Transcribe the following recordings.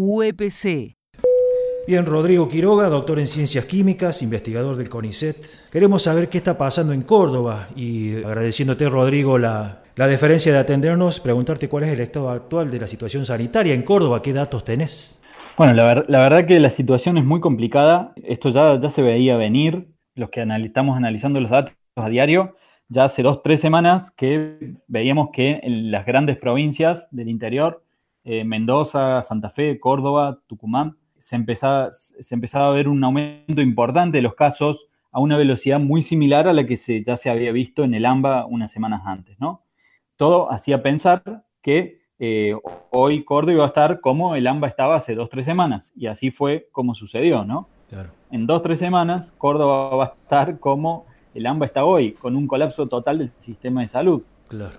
UEPC. Bien, Rodrigo Quiroga, doctor en ciencias químicas, investigador del CONICET. Queremos saber qué está pasando en Córdoba y agradeciéndote, Rodrigo, la, la deferencia de atendernos, preguntarte cuál es el estado actual de la situación sanitaria en Córdoba, qué datos tenés. Bueno, la, verdad que la situación es muy complicada, esto ya, ya se veía venir, los que estamos analizando los datos a diario, ya hace dos, tres semanas que veíamos que en las grandes provincias del interior, eh, Mendoza, Santa Fe, Córdoba, Tucumán, se empezaba, se empezaba a ver un aumento importante de los casos a una velocidad muy similar a la que se, ya se había visto en el AMBA unas semanas antes, ¿no? Todo hacía pensar que eh, hoy Córdoba iba a estar como el AMBA estaba hace dos, tres semanas, y así fue como sucedió, ¿no? En dos, tres semanas, Córdoba va a estar como el AMBA está hoy, con un colapso total del sistema de salud. Claro.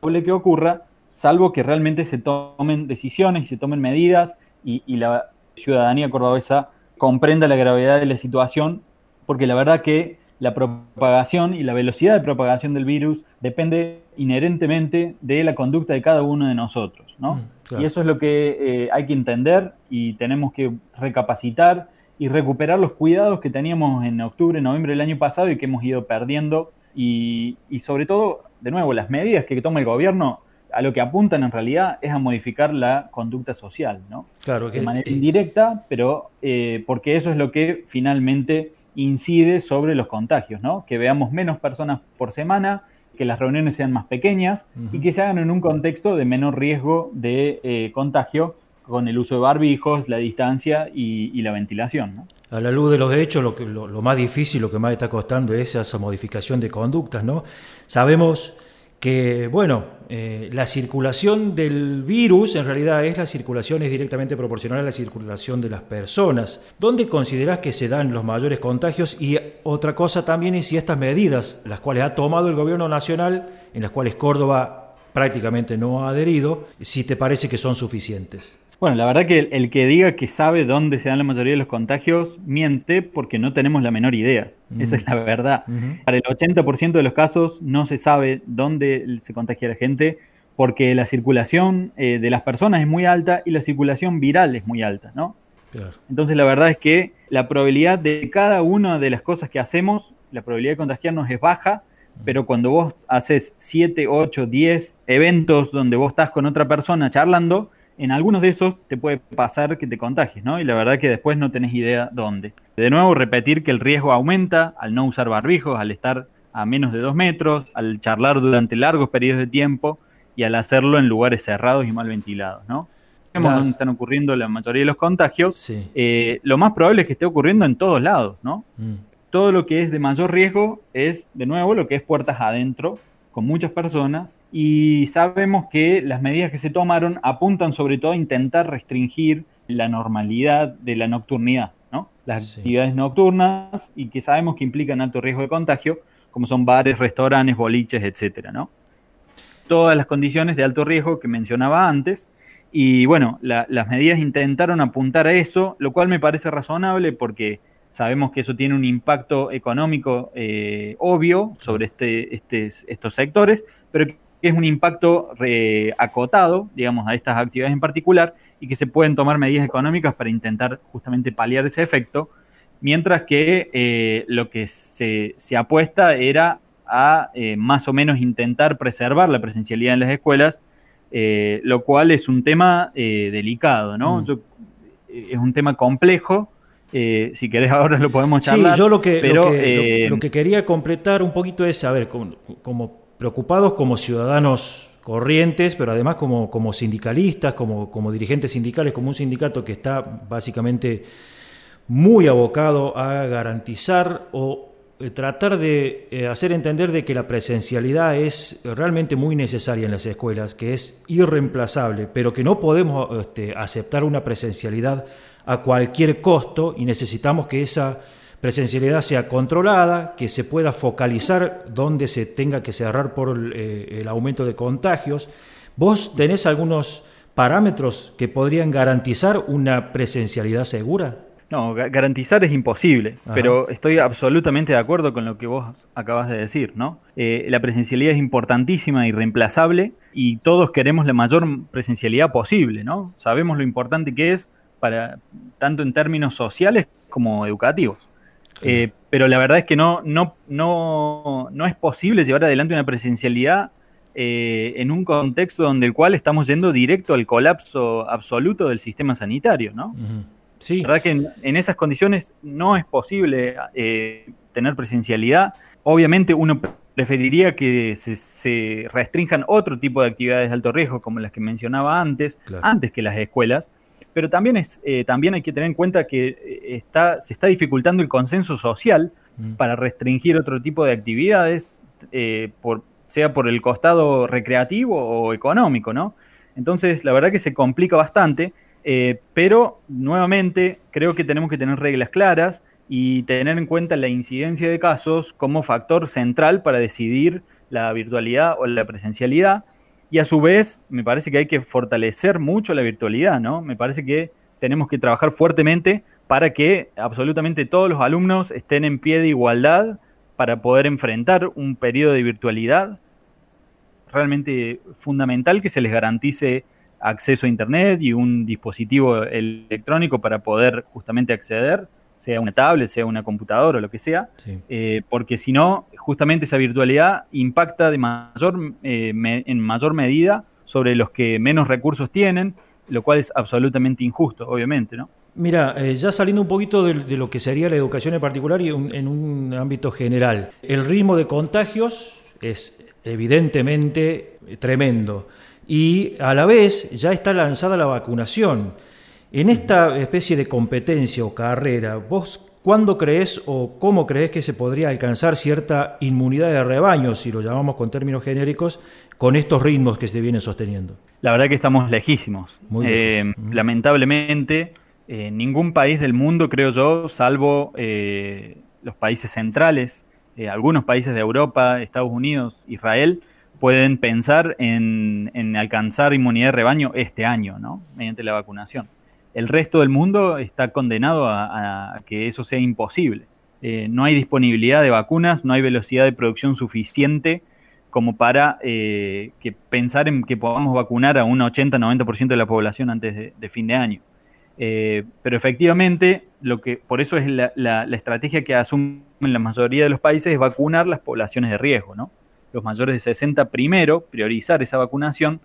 que ocurra, salvo que realmente se tomen decisiones y se tomen medidas y, y la ciudadanía cordobesa comprenda la gravedad de la situación, porque la verdad que la propagación y la velocidad de propagación del virus depende inherentemente de la conducta de cada uno de nosotros, ¿no? Mm, y eso es lo que eh, hay que entender y tenemos que recapacitar y recuperar los cuidados que teníamos en octubre, noviembre del año pasado y que hemos ido perdiendo y, y sobre todo, de nuevo, las medidas que toma el gobierno a lo que apuntan en realidad es a modificar la conducta social, ¿no? Claro, que, de manera indirecta, pero eh, porque eso es lo que finalmente incide sobre los contagios, ¿no? Que veamos menos personas por semana, que las reuniones sean más pequeñas y que se hagan en un contexto de menor riesgo de eh, contagio con el uso de barbijos, la distancia y, la ventilación. ¿no? A la luz de los hechos, lo, que, lo, lo, más difícil, lo que más está costando es esa modificación de conductas. ¿no? Sabemos que, bueno, eh, la circulación del virus en realidad es la circulación, es directamente proporcional a la circulación de las personas. ¿Dónde consideras que se dan los mayores contagios? Y otra cosa también es si estas medidas, las cuales ha tomado el gobierno nacional, en las cuales Córdoba prácticamente no ha adherido, si te parece que son suficientes. Bueno, la verdad que el, que diga que sabe dónde se dan la mayoría de los contagios miente porque no tenemos la menor idea. Esa es la verdad. Para el 80% de los casos no se sabe dónde se contagia la gente porque la circulación eh, de las personas es muy alta y la circulación viral es muy alta, ¿no? Entonces la verdad es que la probabilidad de cada una de las cosas que hacemos, la probabilidad de contagiarnos es baja, pero cuando vos haces 7, 8, 10 eventos donde vos estás con otra persona charlando, en algunos de esos te puede pasar que te contagies, ¿no? Y la verdad que después no tenés idea dónde. De nuevo, repetir que el riesgo aumenta al no usar barbijos, al estar a menos de dos metros, al charlar durante largos periodos de tiempo y al hacerlo en lugares cerrados y mal ventilados, ¿no? Vemos dónde están ocurriendo la mayoría de los contagios. Eh, lo más probable es que esté ocurriendo en todos lados, ¿no? Mm. Todo lo que es de mayor riesgo es, de nuevo, lo que es puertas adentro, con muchas personas y sabemos que las medidas que se tomaron apuntan sobre todo a intentar restringir la normalidad de la nocturnidad, ¿no? Las actividades nocturnas y que sabemos que implican alto riesgo de contagio, como son bares, restaurantes, boliches, etcétera, ¿no? Todas las condiciones de alto riesgo que mencionaba antes. Y bueno, las medidas intentaron apuntar a eso, lo cual me parece razonable porque Sabemos que eso tiene un impacto económico eh, obvio sobre este, este, estos sectores, pero que es un impacto acotado, digamos, a estas actividades en particular y que se pueden tomar medidas económicas para intentar justamente paliar ese efecto, mientras que eh, lo que se, apuesta era a eh, más o menos intentar preservar la presencialidad en las escuelas, lo cual es un tema delicado, ¿no? Mm. es un tema complejo eh, si querés ahora lo podemos charlar. Sí, yo lo que, pero, eh, lo, que, quería completar un poquito es, a ver, como, preocupados como ciudadanos corrientes, pero además como, como sindicalistas, como, como dirigentes sindicales, como un sindicato que está básicamente muy abocado a garantizar o tratar de hacer entender de que la presencialidad es realmente muy necesaria en las escuelas, que es irreemplazable, pero que no podemos este, aceptar una presencialidad a cualquier costo y necesitamos que esa presencialidad sea controlada, que se pueda focalizar donde se tenga que cerrar por el, eh, aumento de contagios. ¿Vos tenés algunos parámetros que podrían garantizar una presencialidad segura? No, garantizar es imposible, pero estoy absolutamente de acuerdo con lo que vos acabas de decir, ¿no? Eh, la presencialidad es importantísima y reemplazable y todos queremos la mayor presencialidad posible, ¿no? Sabemos lo importante que es para tanto en términos sociales como educativos. Eh, pero la verdad es que no, no, no, no es posible llevar adelante una presencialidad eh, en un contexto donde el cual estamos yendo directo al colapso absoluto del sistema sanitario, ¿no? Sí. La verdad que en, esas condiciones no es posible eh, tener presencialidad. Obviamente uno preferiría que se, restrinjan otro tipo de actividades de alto riesgo, como las que mencionaba antes, antes que las escuelas. Pero también, es, eh, también hay que tener en cuenta que eh, está, se está dificultando el consenso social mm. para restringir otro tipo de actividades, por, sea por el costado recreativo o económico, ¿no? Entonces, la verdad que se complica bastante eh, pero nuevamente creo que tenemos que tener reglas claras y tener en cuenta la incidencia de casos como factor central para decidir la virtualidad o la presencialidad. Y a su vez, me parece que hay que fortalecer mucho la virtualidad, ¿no? Me parece que tenemos que trabajar fuertemente para que absolutamente todos los alumnos estén en pie de igualdad para poder enfrentar un periodo de virtualidad realmente fundamental que se les garantice acceso a Internet y un dispositivo electrónico para poder justamente acceder, sea una tablet, sea una computadora o lo que sea, eh, porque si no, justamente esa virtualidad impacta de mayor, eh, en mayor medida sobre los que menos recursos tienen, lo cual es absolutamente injusto, obviamente, ¿no? Mira, eh, ya saliendo un poquito de, lo que sería la educación en particular y en un ámbito general, el ritmo de contagios es evidentemente tremendo y a la vez ya está lanzada la vacunación. En esta especie de competencia o carrera, ¿vos cuándo crees o cómo crees que se podría alcanzar cierta inmunidad de rebaño, si lo llamamos con términos genéricos, con estos ritmos que se vienen sosteniendo? La verdad que estamos lejísimos. Eh, lamentablemente, eh, ningún país del mundo, creo yo, salvo eh, los países centrales, algunos países de Europa, Estados Unidos, Israel, pueden pensar en, alcanzar inmunidad de rebaño este año, ¿no? Mediante la vacunación. El resto del mundo está condenado a, que eso sea imposible. Eh, no hay disponibilidad de vacunas, no hay velocidad de producción suficiente como para eh, que pensar en que podamos vacunar a un 80-90% de la población antes de, fin de año. Eh, pero efectivamente, lo que, por eso es la, la, estrategia que asumen la mayoría de los países es vacunar las poblaciones de riesgo, ¿no? Los mayores de 60 primero, priorizar esa vacunación,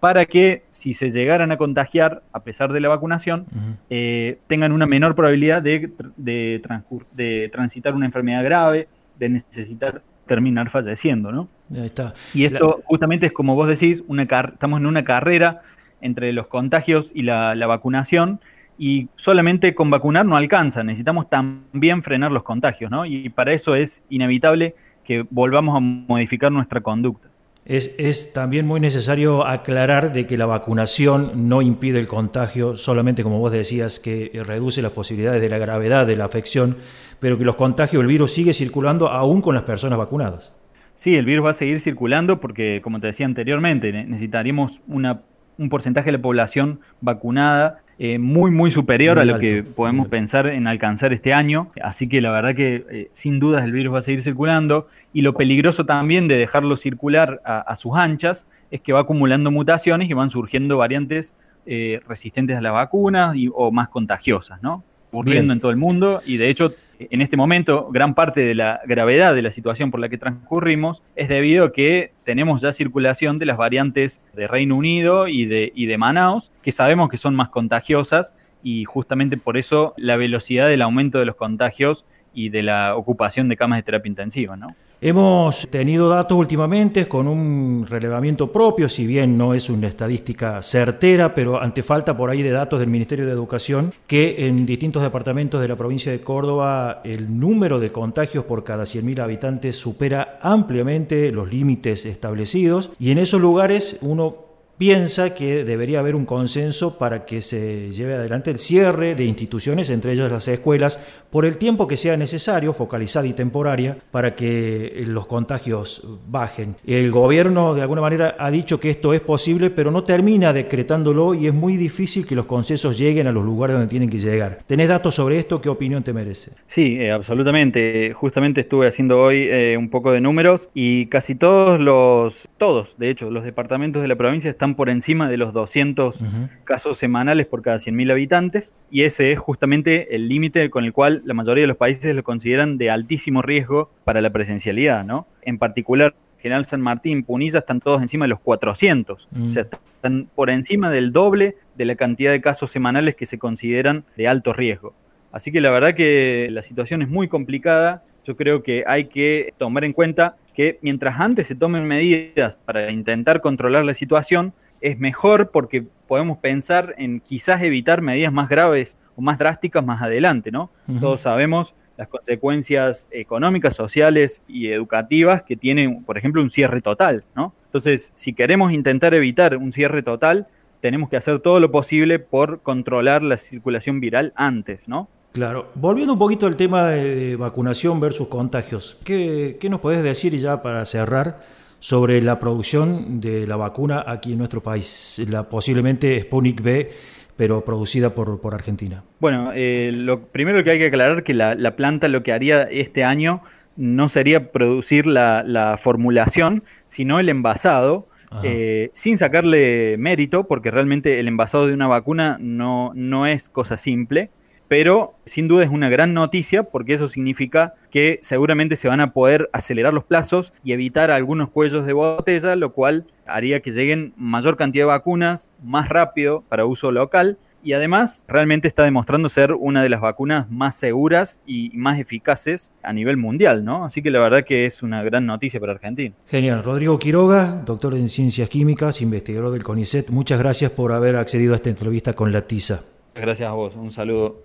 para que si se llegaran a contagiar, a pesar de la vacunación, eh, tengan una menor probabilidad de, de, transitar una enfermedad grave, de necesitar terminar falleciendo, ¿no? está. Y esto justamente es como vos decís, una estamos en una carrera entre los contagios y la, la, vacunación y solamente con vacunar no alcanza, necesitamos también frenar los contagios, ¿no? Y para eso es inevitable que volvamos a modificar nuestra conducta. Es, también muy necesario aclarar de que la vacunación no impide el contagio, solamente como vos decías, que reduce las posibilidades de la gravedad de la afección, pero que los contagios, el virus sigue circulando aún con las personas vacunadas. Sí, el virus va a seguir circulando porque, como te decía anteriormente, necesitaríamos una, un porcentaje de la población vacunada eh, muy, muy superior a lo que podemos pensar en alcanzar este año. Así que la verdad que eh, sin dudas el virus va a seguir circulando y lo peligroso también de dejarlo circular a, sus anchas es que va acumulando mutaciones y van surgiendo variantes eh, resistentes a las vacunas y, o más contagiosas, ¿no? Ocurriendo en todo el mundo y de hecho en este momento, gran parte de la gravedad de la situación por la que transcurrimos es debido a que tenemos ya circulación de las variantes de Reino Unido y de, y de Manaus, que sabemos que son más contagiosas y justamente por eso la velocidad del aumento de los contagios y de la ocupación de camas de terapia intensiva, ¿no? Hemos tenido datos últimamente con un relevamiento propio, si bien no es una estadística certera, pero ante falta por ahí de datos del Ministerio de Educación, que en distintos departamentos de la provincia de Córdoba el número de contagios por cada 100.000 habitantes supera ampliamente los límites establecidos. Y en esos lugares uno piensa que debería haber un consenso para que se lleve adelante el cierre de instituciones, entre ellas las escuelas, por el tiempo que sea necesario, focalizada y temporaria, para que los contagios bajen. El gobierno, de alguna manera, ha dicho que esto es posible, pero no termina decretándolo y es muy difícil que los consensos lleguen a los lugares donde tienen que llegar. ¿Tenés datos sobre esto? ¿Qué opinión te merece? Sí, eh, absolutamente. Justamente estuve haciendo hoy eh, un poco de números y casi todos los, todos, de hecho, los departamentos de la provincia están por encima de los 200 casos semanales por cada 100.000 habitantes y ese es justamente el límite con el cual la mayoría de los países lo consideran de altísimo riesgo para la presencialidad, ¿no? En particular, General San Martín, Punilla están todos encima de los 400, o sea, están por encima del doble de la cantidad de casos semanales que se consideran de alto riesgo. Así que la verdad que la situación es muy complicada. Yo creo que hay que tomar en cuenta que mientras antes se tomen medidas para intentar controlar la situación, es mejor porque podemos pensar en quizás evitar medidas más graves o más drásticas más adelante, ¿no? Todos sabemos las consecuencias económicas, sociales y educativas que tiene, por ejemplo, un cierre total, ¿no? Entonces, si queremos intentar evitar un cierre total, tenemos que hacer todo lo posible por controlar la circulación viral antes, ¿no? Claro. Volviendo un poquito al tema de vacunación versus contagios, ¿qué, qué nos podés decir ya para cerrar sobre la producción de la vacuna aquí en nuestro país, la posiblemente Sputnik B, pero producida por, por Argentina? Bueno, eh, lo primero que hay que aclarar que la, la, planta lo que haría este año no sería producir la, la formulación, sino el envasado. Eh, sin sacarle mérito, porque realmente el envasado de una vacuna no, no es cosa simple pero sin duda es una gran noticia porque eso significa que seguramente se van a poder acelerar los plazos y evitar algunos cuellos de botella, lo cual haría que lleguen mayor cantidad de vacunas más rápido para uso local y además realmente está demostrando ser una de las vacunas más seguras y más eficaces a nivel mundial, ¿no? Así que la verdad que es una gran noticia para Argentina. Genial. Rodrigo Quiroga, doctor en Ciencias Químicas, investigador del CONICET, muchas gracias por haber accedido a esta entrevista con la TISA. Gracias a vos, un saludo.